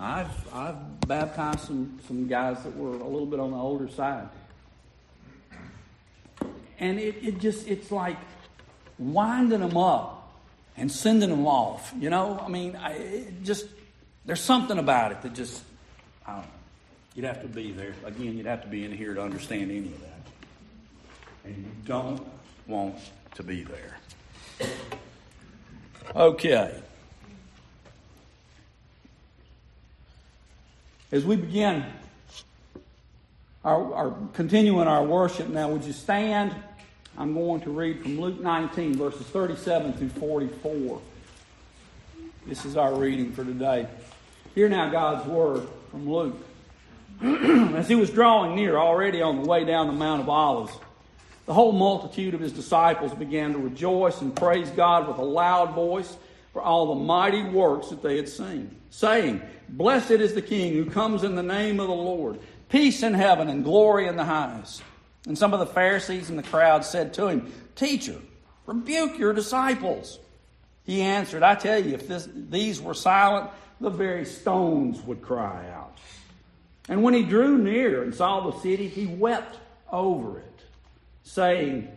I've I've baptized some some guys that were a little bit on the older side, and it, it just it's like winding them up and sending them off. You know, I mean, I, it just there's something about it that just I don't know. You'd have to be there again. You'd have to be in here to understand any of that, and you don't want to be there. Okay. As we begin our, our continuing our worship now, would you stand? I'm going to read from Luke 19, verses 37 through 44. This is our reading for today. Hear now God's word from Luke. As he was drawing near, already on the way down the Mount of Olives, the whole multitude of his disciples began to rejoice and praise God with a loud voice for all the mighty works that they had seen, saying, Blessed is the King who comes in the name of the Lord. Peace in heaven and glory in the highest. And some of the Pharisees in the crowd said to him, Teacher, rebuke your disciples. He answered, I tell you, if this, these were silent, the very stones would cry out. And when he drew near and saw the city, he wept over it, saying,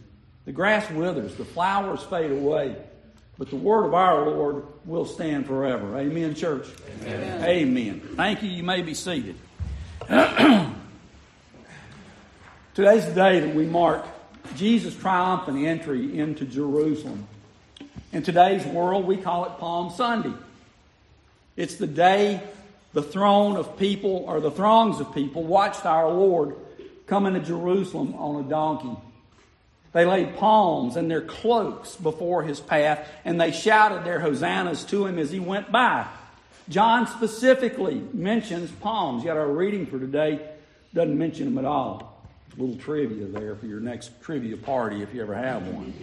The grass withers, the flowers fade away but the word of our Lord will stand forever. Amen, church? Amen. Amen. Thank you. You may be seated. Today's the day that we mark Jesus' triumphant entry into Jerusalem. In today's world, we call it Palm Sunday. It's the day the throne of people, or the throngs of people, watched our Lord come into Jerusalem on a donkey. They laid palms and their cloaks before his path, and they shouted their hosannas to him as he went by. John specifically mentions palms, yet our reading for today doesn't mention them at all. A little trivia there for your next trivia party if you ever have one.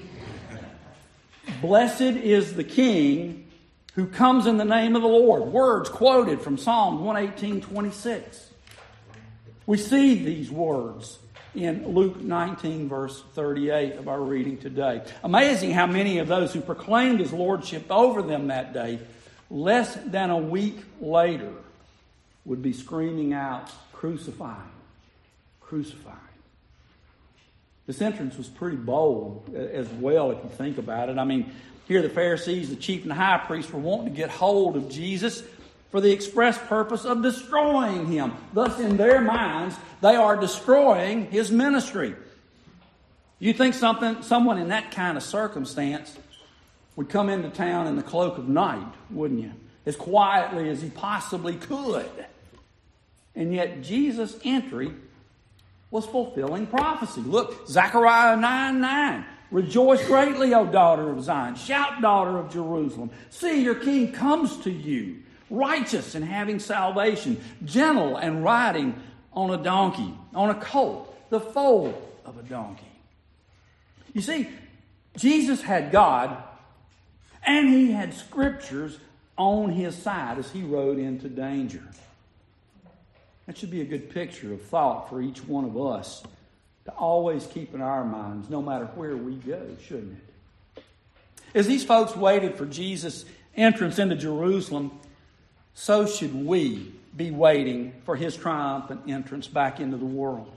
Blessed is the King who comes in the name of the Lord. Words quoted from Psalm 118 26. We see these words in Luke 19, verse 38 of our reading today. Amazing how many of those who proclaimed his lordship over them that day, less than a week later, would be screaming out, Crucify, crucify. This entrance was pretty bold as well, if you think about it. I mean, here the Pharisees, the chief and the high priest, were wanting to get hold of Jesus for the express purpose of destroying him. Thus, in their minds, they are destroying his ministry. You think something, someone in that kind of circumstance would come into town in the cloak of night, wouldn't you? As quietly as he possibly could. And yet, Jesus' entry was fulfilling prophecy. Look, Zechariah 9 9. Rejoice greatly, O daughter of Zion. Shout, daughter of Jerusalem. See, your king comes to you righteous and having salvation, gentle and riding on a donkey, on a colt, the foal of a donkey. You see, Jesus had God and he had scriptures on his side as he rode into danger. That should be a good picture of thought for each one of us to always keep in our minds, no matter where we go, shouldn't it? As these folks waited for Jesus' entrance into Jerusalem, so should we be waiting for his triumphant entrance back into the world.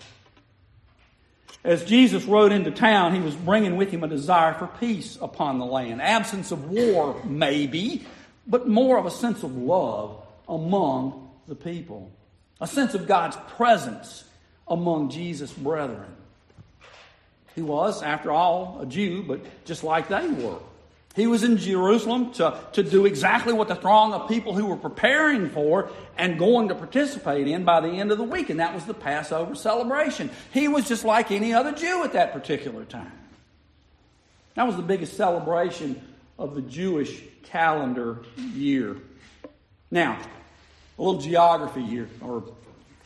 As Jesus rode into town, he was bringing with him a desire for peace upon the land. Absence of war, maybe, but more of a sense of love among the people. A sense of God's presence among Jesus' brethren. He was, after all, a Jew, but just like they were. He was in Jerusalem to, to do exactly what the throng of people who were preparing for and going to participate in by the end of the week, and that was the Passover celebration. He was just like any other Jew at that particular time. That was the biggest celebration of the Jewish calendar year. Now, A little geography here, or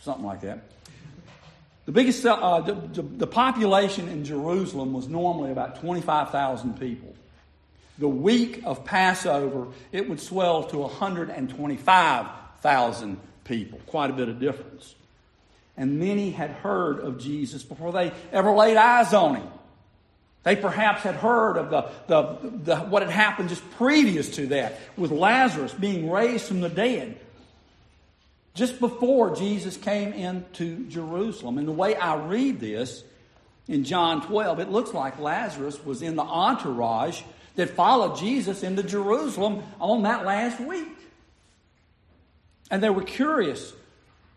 something like that. The biggest, uh, the, the, population in Jerusalem was normally about 25,000 people. The week of Passover, it would swell to 125,000 people. Quite a bit of difference. And many had heard of Jesus before they ever laid eyes on him. They perhaps had heard of the, the, the, what had happened just previous to that with Lazarus being raised from the dead. Just before Jesus came into Jerusalem. And the way I read this in John 12, it looks like Lazarus was in the entourage that followed Jesus into Jerusalem on that last week. And they were curious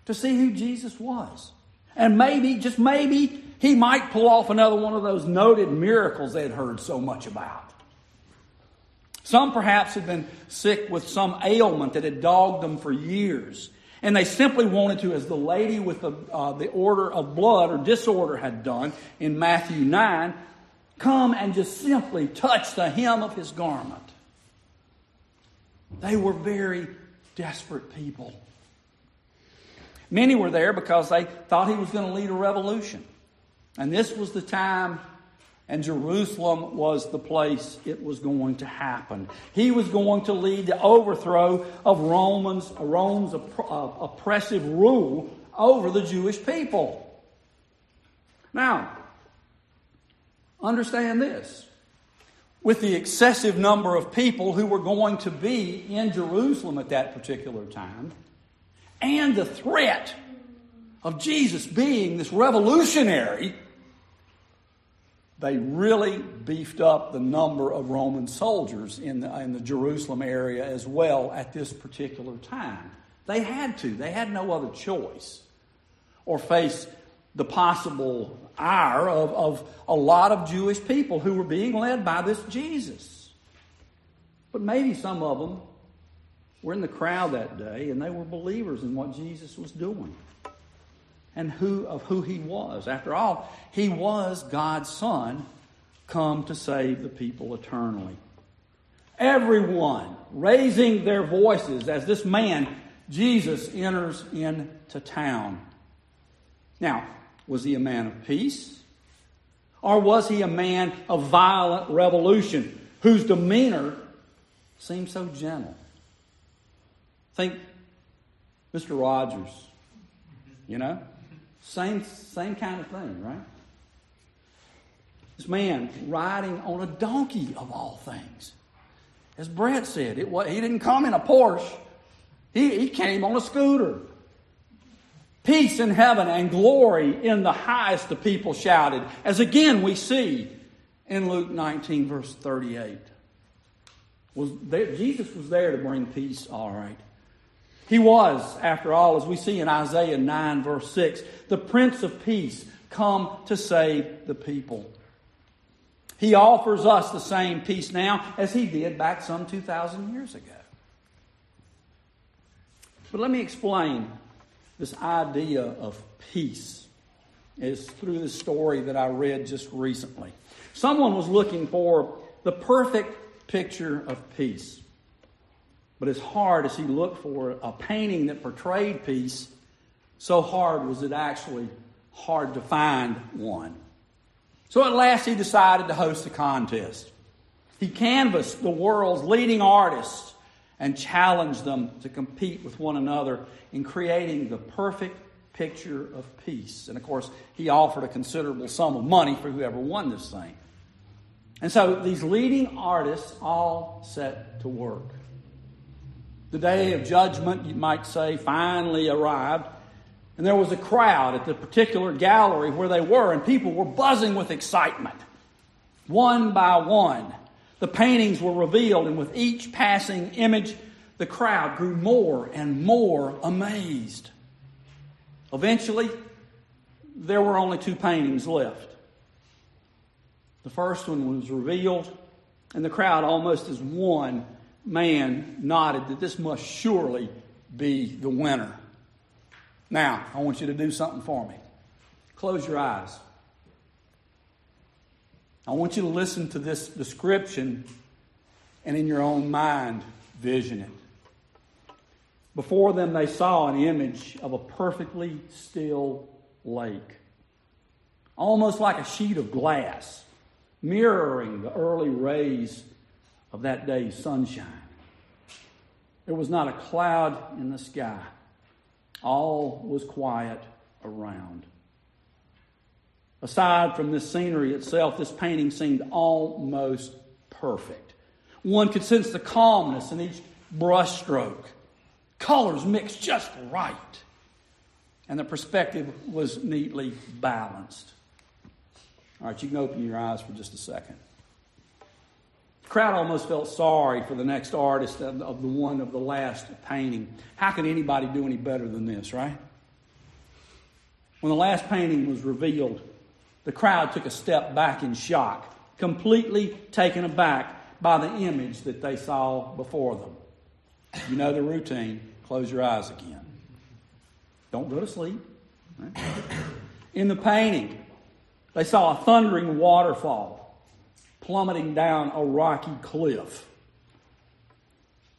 to see who Jesus was. And maybe, just maybe, he might pull off another one of those noted miracles they'd heard so much about. Some perhaps had been sick with some ailment that had dogged them for years. And they simply wanted to, as the lady with the, uh, the order of blood or disorder had done in Matthew 9, come and just simply touch the hem of his garment. They were very desperate people. Many were there because they thought he was going to lead a revolution. And this was the time, and Jerusalem was the place it was going to happen. He was going to lead the overthrow of Romans, Rome's uh, oppressive rule over the Jewish people. Now, understand this. With the excessive number of people who were going to be in Jerusalem at that particular time, and the threat of Jesus being this revolutionary, they really beefed up the number of Roman soldiers in the, in the Jerusalem area as well at this particular time. They had to, they had no other choice or face the possible ire of, of a lot of Jewish people who were being led by this Jesus. But maybe some of them were in the crowd that day and they were believers in what Jesus was doing and who of who he was. After all, he was God's son come to save the people eternally. Everyone raising their voices as this man Jesus enters into town. Now, was he a man of peace? Or was he a man of violent revolution whose demeanor seemed so gentle? Think Mr. Rogers, you know? Same, same kind of thing, right? This man riding on a donkey of all things. As Brett said, it was, he didn't come in a Porsche. He, he came on a scooter. Peace in heaven and glory in the highest, the people shouted. As again we see in Luke 19, verse 38. Was there, Jesus was there to bring peace, all right. He was, after all, as we see in Isaiah 9, verse 6, the Prince of Peace come to save the people. He offers us the same peace now as he did back some 2,000 years ago. But let me explain this idea of peace is through the story that I read just recently. Someone was looking for the perfect picture of peace. But as hard as he looked for a painting that portrayed peace, so hard was it actually hard to find one. So at last he decided to host a contest. He canvassed the world's leading artists and challenged them to compete with one another in creating the perfect picture of peace. And of course, he offered a considerable sum of money for whoever won this thing. And so these leading artists all set to work. The day of judgment, you might say, finally arrived. And there was a crowd at the particular gallery where they were, and people were buzzing with excitement. One by one, the paintings were revealed, and with each passing image, the crowd grew more and more amazed. Eventually, there were only two paintings left. The first one was revealed, and the crowd, almost as one, man nodded that this must surely be the winner. Now, I want you to do something for me. Close your eyes. I want you to listen to this description and in your own mind vision it. Before them, they saw an image of a perfectly still lake, almost like a sheet of glass, mirroring the early rays of that day's sunshine. There was not a cloud in the sky, all was quiet around. Aside from this scenery itself, this painting seemed almost perfect. One could sense the calmness in each brushstroke, colors mixed just right, and the perspective was neatly balanced. All right, you can open your eyes for just a second. The crowd almost felt sorry for the next artist of, of the one of the last painting. How could anybody do any better than this, right? When the last painting was revealed, the crowd took a step back in shock, completely taken aback by the image that they saw before them. You know the routine. Close your eyes again. Don't go to sleep. Right? In the painting, they saw a thundering waterfall plummeting down a rocky cliff.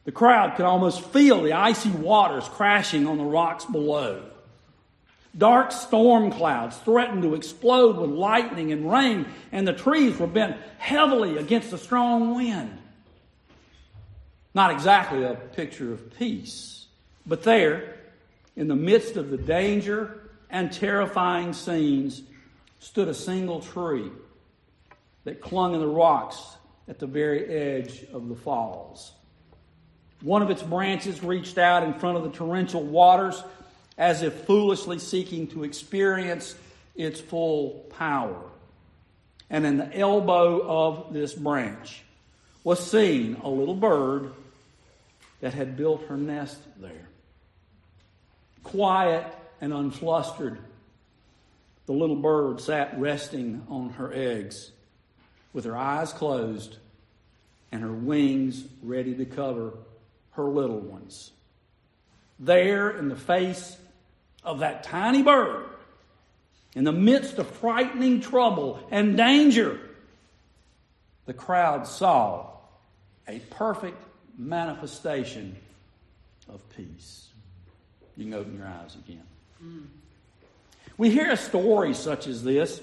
The crowd could almost feel the icy waters crashing on the rocks below. Dark storm clouds threatened to explode with lightning and rain, and the trees were bent heavily against a strong wind. Not exactly a picture of peace, but there, in the midst of the danger and terrifying scenes, stood a single tree that clung in the rocks at the very edge of the falls. One of its branches reached out in front of the torrential waters as if foolishly seeking to experience its full power. And in the elbow of this branch was seen a little bird that had built her nest there. Quiet and unflustered, the little bird sat resting on her eggs with her eyes closed and her wings ready to cover her little ones. There in the face of that tiny bird in the midst of frightening trouble and danger, the crowd saw a perfect manifestation of peace. You can open your eyes again. We hear a story such as this,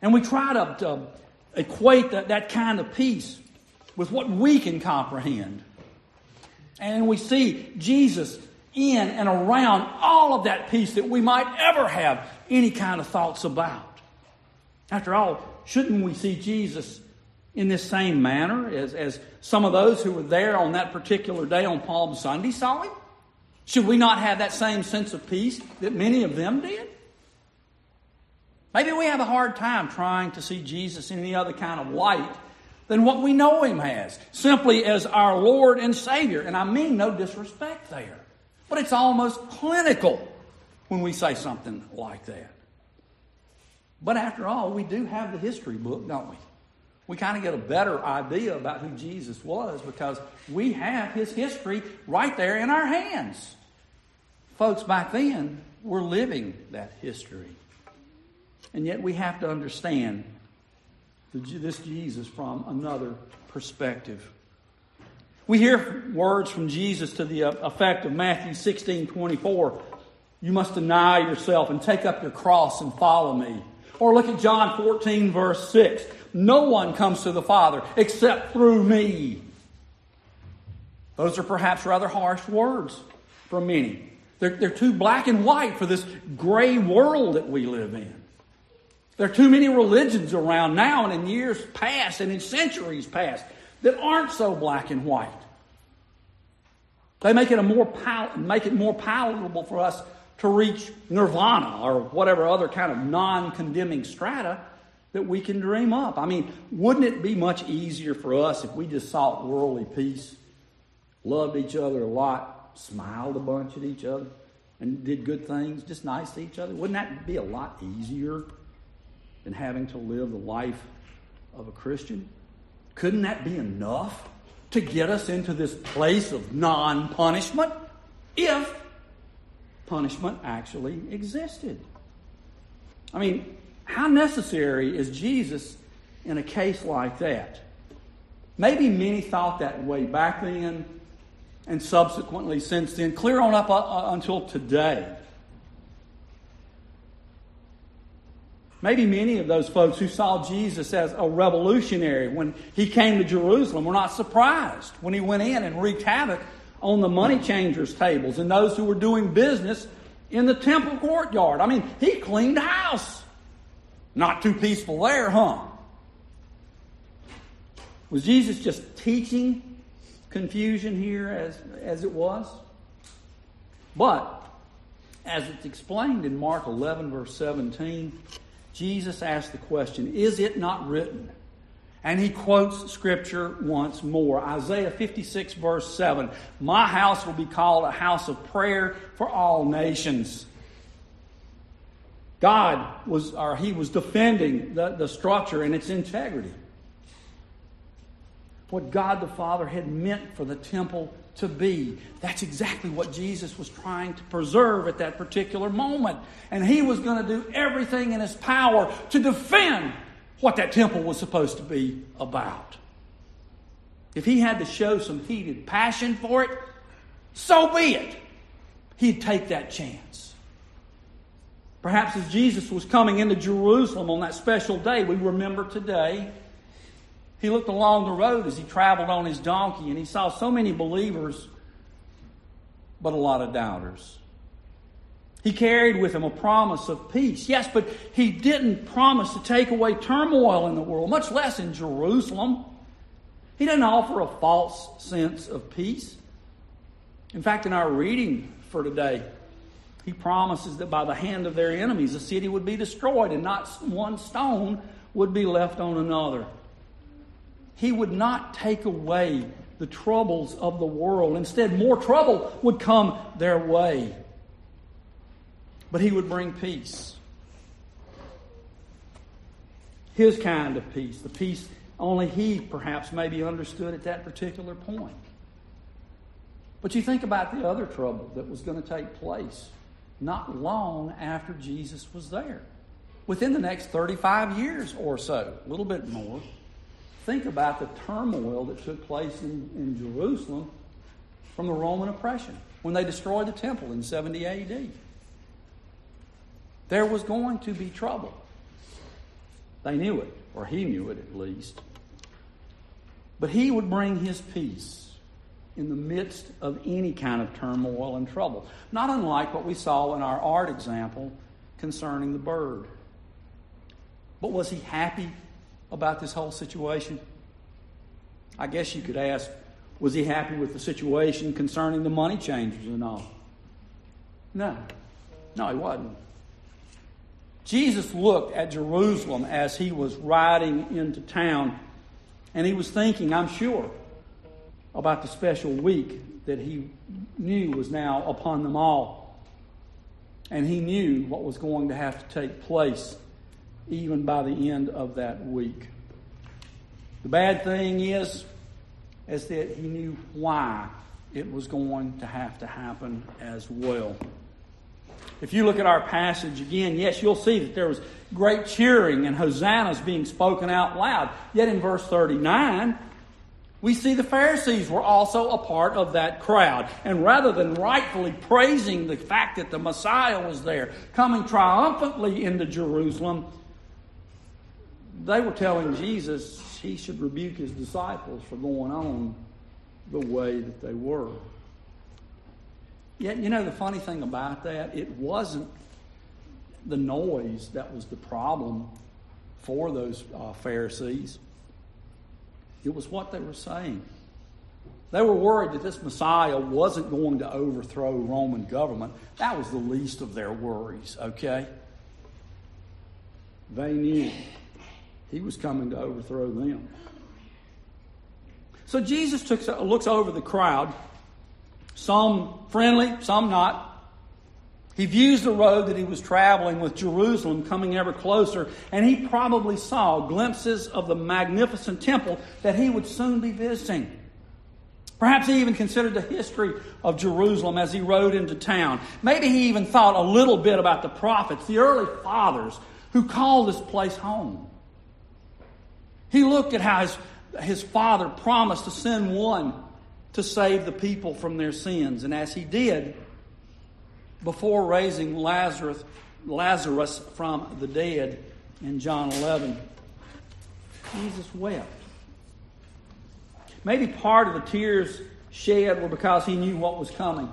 and we try to, to equate that, that kind of peace with what we can comprehend. And we see Jesus in and around all of that peace that we might ever have any kind of thoughts about. After all, shouldn't we see Jesus in this same manner as, as some of those who were there on that particular day on Palm Sunday saw him? Should we not have that same sense of peace that many of them did? Maybe we have a hard time trying to see Jesus in any other kind of light than what we know him as, simply as our Lord and Savior. And I mean no disrespect there. But it's almost clinical when we say something like that. But after all, we do have the history book, don't we? We kind of get a better idea about who Jesus was because we have his history right there in our hands. Folks back then were living that history. And yet we have to understand this Jesus from another perspective. We hear words from Jesus to the uh, effect of Matthew 16 24. You must deny yourself and take up your cross and follow me. Or look at John 14, verse 6. No one comes to the Father except through me. Those are perhaps rather harsh words for many. They're, they're too black and white for this gray world that we live in. There are too many religions around now and in years past and in centuries past that aren't so black and white. They make it a more pal- make it more palatable for us to reach nirvana or whatever other kind of non-condemning strata that we can dream up. I mean, wouldn't it be much easier for us if we just sought worldly peace, loved each other a lot, smiled a bunch at each other, and did good things, just nice to each other? Wouldn't that be a lot easier than having to live the life of a Christian? Couldn't that be enough to get us into this place of non punishment if punishment actually existed? I mean, how necessary is Jesus in a case like that? Maybe many thought that way back then, and subsequently since then, clear on up uh, until today. Maybe many of those folks who saw Jesus as a revolutionary when he came to Jerusalem were not surprised when he went in and wreaked havoc on the money changers' tables and those who were doing business in the temple courtyard. I mean, he cleaned house. Not too peaceful there, huh? Was Jesus just teaching confusion here as, as it was? But, as it's explained in Mark 11, verse 17, Jesus asked the question, Is it not written? And he quotes scripture once more. Isaiah 56, verse 7 My house will be called a house of prayer for all nations. God was, or he was defending the, the structure and its integrity. What God the Father had meant for the temple to be. That's exactly what Jesus was trying to preserve at that particular moment. And he was going to do everything in his power to defend what that temple was supposed to be about. If he had to show some heated passion for it, so be it. He'd take that chance. Perhaps as Jesus was coming into Jerusalem on that special day, we remember today, he looked along the road as he traveled on his donkey and he saw so many believers, but a lot of doubters. He carried with him a promise of peace. Yes, but he didn't promise to take away turmoil in the world, much less in Jerusalem. He didn't offer a false sense of peace. In fact, in our reading for today, he promises that by the hand of their enemies the city would be destroyed and not one stone would be left on another. He would not take away the troubles of the world. Instead, more trouble would come their way. But He would bring peace. His kind of peace, the peace only He perhaps maybe understood at that particular point. But you think about the other trouble that was going to take place not long after Jesus was there. Within the next 35 years or so, a little bit more. Think about the turmoil that took place in, in Jerusalem from the Roman oppression when they destroyed the temple in 70 AD. There was going to be trouble. They knew it, or he knew it at least. But he would bring his peace in the midst of any kind of turmoil and trouble. Not unlike what we saw in our art example concerning the bird. But was he happy about this whole situation? I guess you could ask, was he happy with the situation concerning the money changers and all? No. No, he wasn't. Jesus looked at Jerusalem as he was riding into town, and he was thinking, I'm sure, about the special week that he knew was now upon them all. And he knew what was going to have to take place even by the end of that week. The bad thing is, is that he knew why it was going to have to happen as well. If you look at our passage again, yes, you'll see that there was great cheering and hosannas being spoken out loud. Yet in verse 39, we see the Pharisees were also a part of that crowd. And rather than rightfully praising the fact that the Messiah was there, coming triumphantly into Jerusalem, they were telling Jesus he should rebuke his disciples for going on the way that they were. Yet, you know, the funny thing about that, it wasn't the noise that was the problem for those uh, Pharisees. It was what they were saying. They were worried that this Messiah wasn't going to overthrow Roman government. That was the least of their worries, okay? They knew he was coming to overthrow them. So Jesus took, looks over the crowd, some friendly, some not. He views the road that he was traveling with Jerusalem coming ever closer, and he probably saw glimpses of the magnificent temple that he would soon be visiting. Perhaps he even considered the history of Jerusalem as he rode into town. Maybe he even thought a little bit about the prophets, the early fathers who called this place home. He looked at how his, his father promised to send one to save the people from their sins. And as he did before raising Lazarus, Lazarus from the dead in John 11, Jesus wept. Maybe part of the tears shed were because he knew what was coming.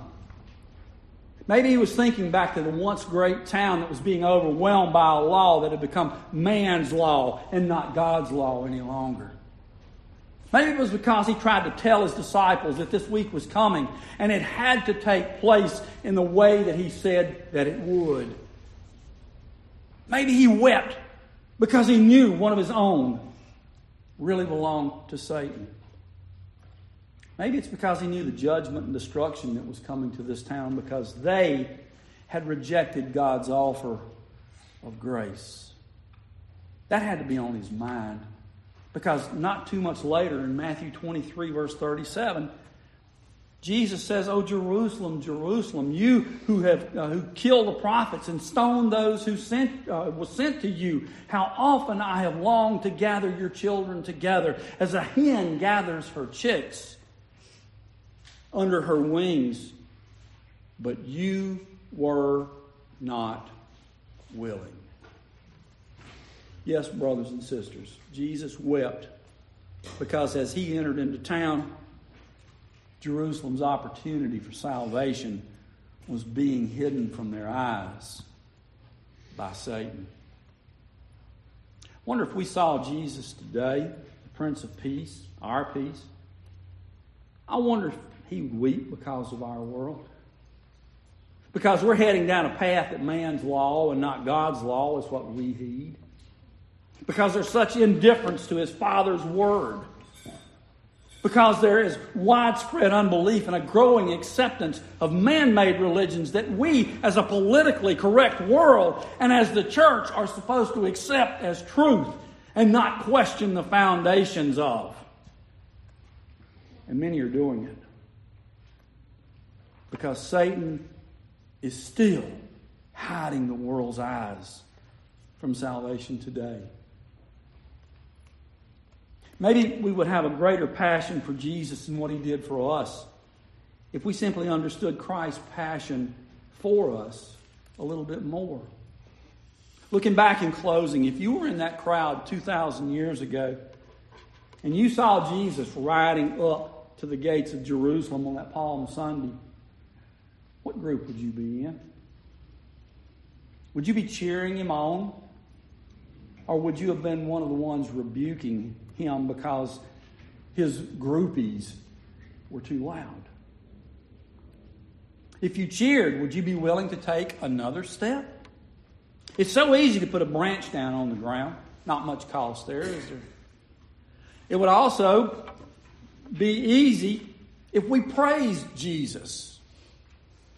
Maybe he was thinking back to the once great town that was being overwhelmed by a law that had become man's law and not God's law any longer. Maybe it was because he tried to tell his disciples that this week was coming and it had to take place in the way that he said that it would. Maybe he wept because he knew one of his own really belonged to Satan. Maybe it's because he knew the judgment and destruction that was coming to this town because they had rejected God's offer of grace. That had to be on his mind because not too much later in Matthew 23, verse 37, Jesus says, Oh, Jerusalem, Jerusalem, you who have uh, who killed the prophets and stoned those who sent, uh, was sent to you, how often I have longed to gather your children together as a hen gathers her chicks under her wings, but you were not willing. Yes, brothers and sisters, Jesus wept because as he entered into town, Jerusalem's opportunity for salvation was being hidden from their eyes by Satan. I wonder if we saw Jesus today, the Prince of Peace, our peace. I wonder if he would weep because of our world. Because we're heading down a path that man's law and not God's law is what we heed. Because there's such indifference to his Father's word. Because there is widespread unbelief and a growing acceptance of man made religions that we, as a politically correct world and as the church, are supposed to accept as truth and not question the foundations of. And many are doing it because Satan is still hiding the world's eyes from salvation today. Maybe we would have a greater passion for Jesus and what he did for us if we simply understood Christ's passion for us a little bit more. Looking back in closing, if you were in that crowd 2,000 years ago and you saw Jesus riding up to the gates of Jerusalem on that Palm Sunday, what group would you be in? Would you be cheering him on? Or would you have been one of the ones rebuking him because his groupies were too loud? If you cheered, would you be willing to take another step? It's so easy to put a branch down on the ground. Not much cost there, is there? It would also be easy if we praised Jesus.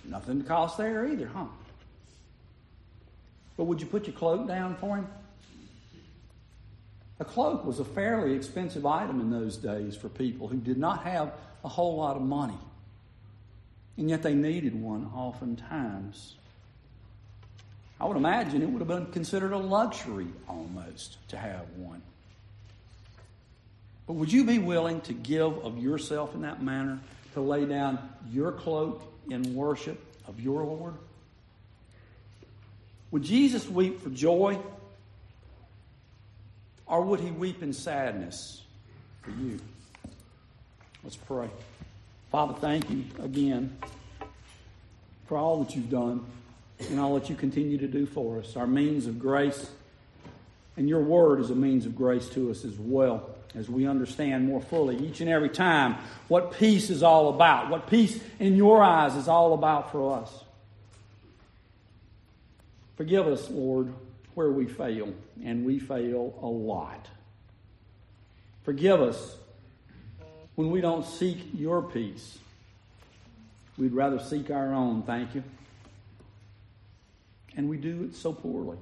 Nothing to cost there either, huh? But would you put your cloak down for him? A cloak was a fairly expensive item in those days for people who did not have a whole lot of money. And yet they needed one oftentimes. I would imagine it would have been considered a luxury almost to have one. But would you be willing to give of yourself in that manner, to lay down your cloak in worship of your Lord? Would Jesus weep for joy? Or would he weep in sadness for you? Let's pray. Father, thank you again for all that you've done and all that you continue to do for us. Our means of grace, and your word is a means of grace to us as well as we understand more fully each and every time what peace is all about, what peace in your eyes is all about for us. Forgive us, Lord, where we fail, and we fail a lot. Forgive us when we don't seek your peace. We'd rather seek our own, thank you. And we do it so poorly.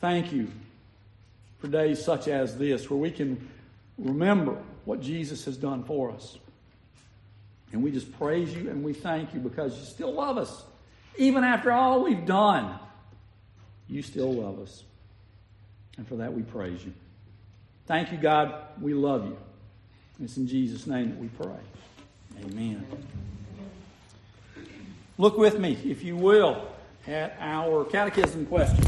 Thank you for days such as this where we can remember what Jesus has done for us. And we just praise you and we thank you because you still love us. Even after all we've done, you still love us. And for that we praise you. Thank you, God. We love you. It's in Jesus' name that we pray. Amen. Look with me, if you will, at our catechism question.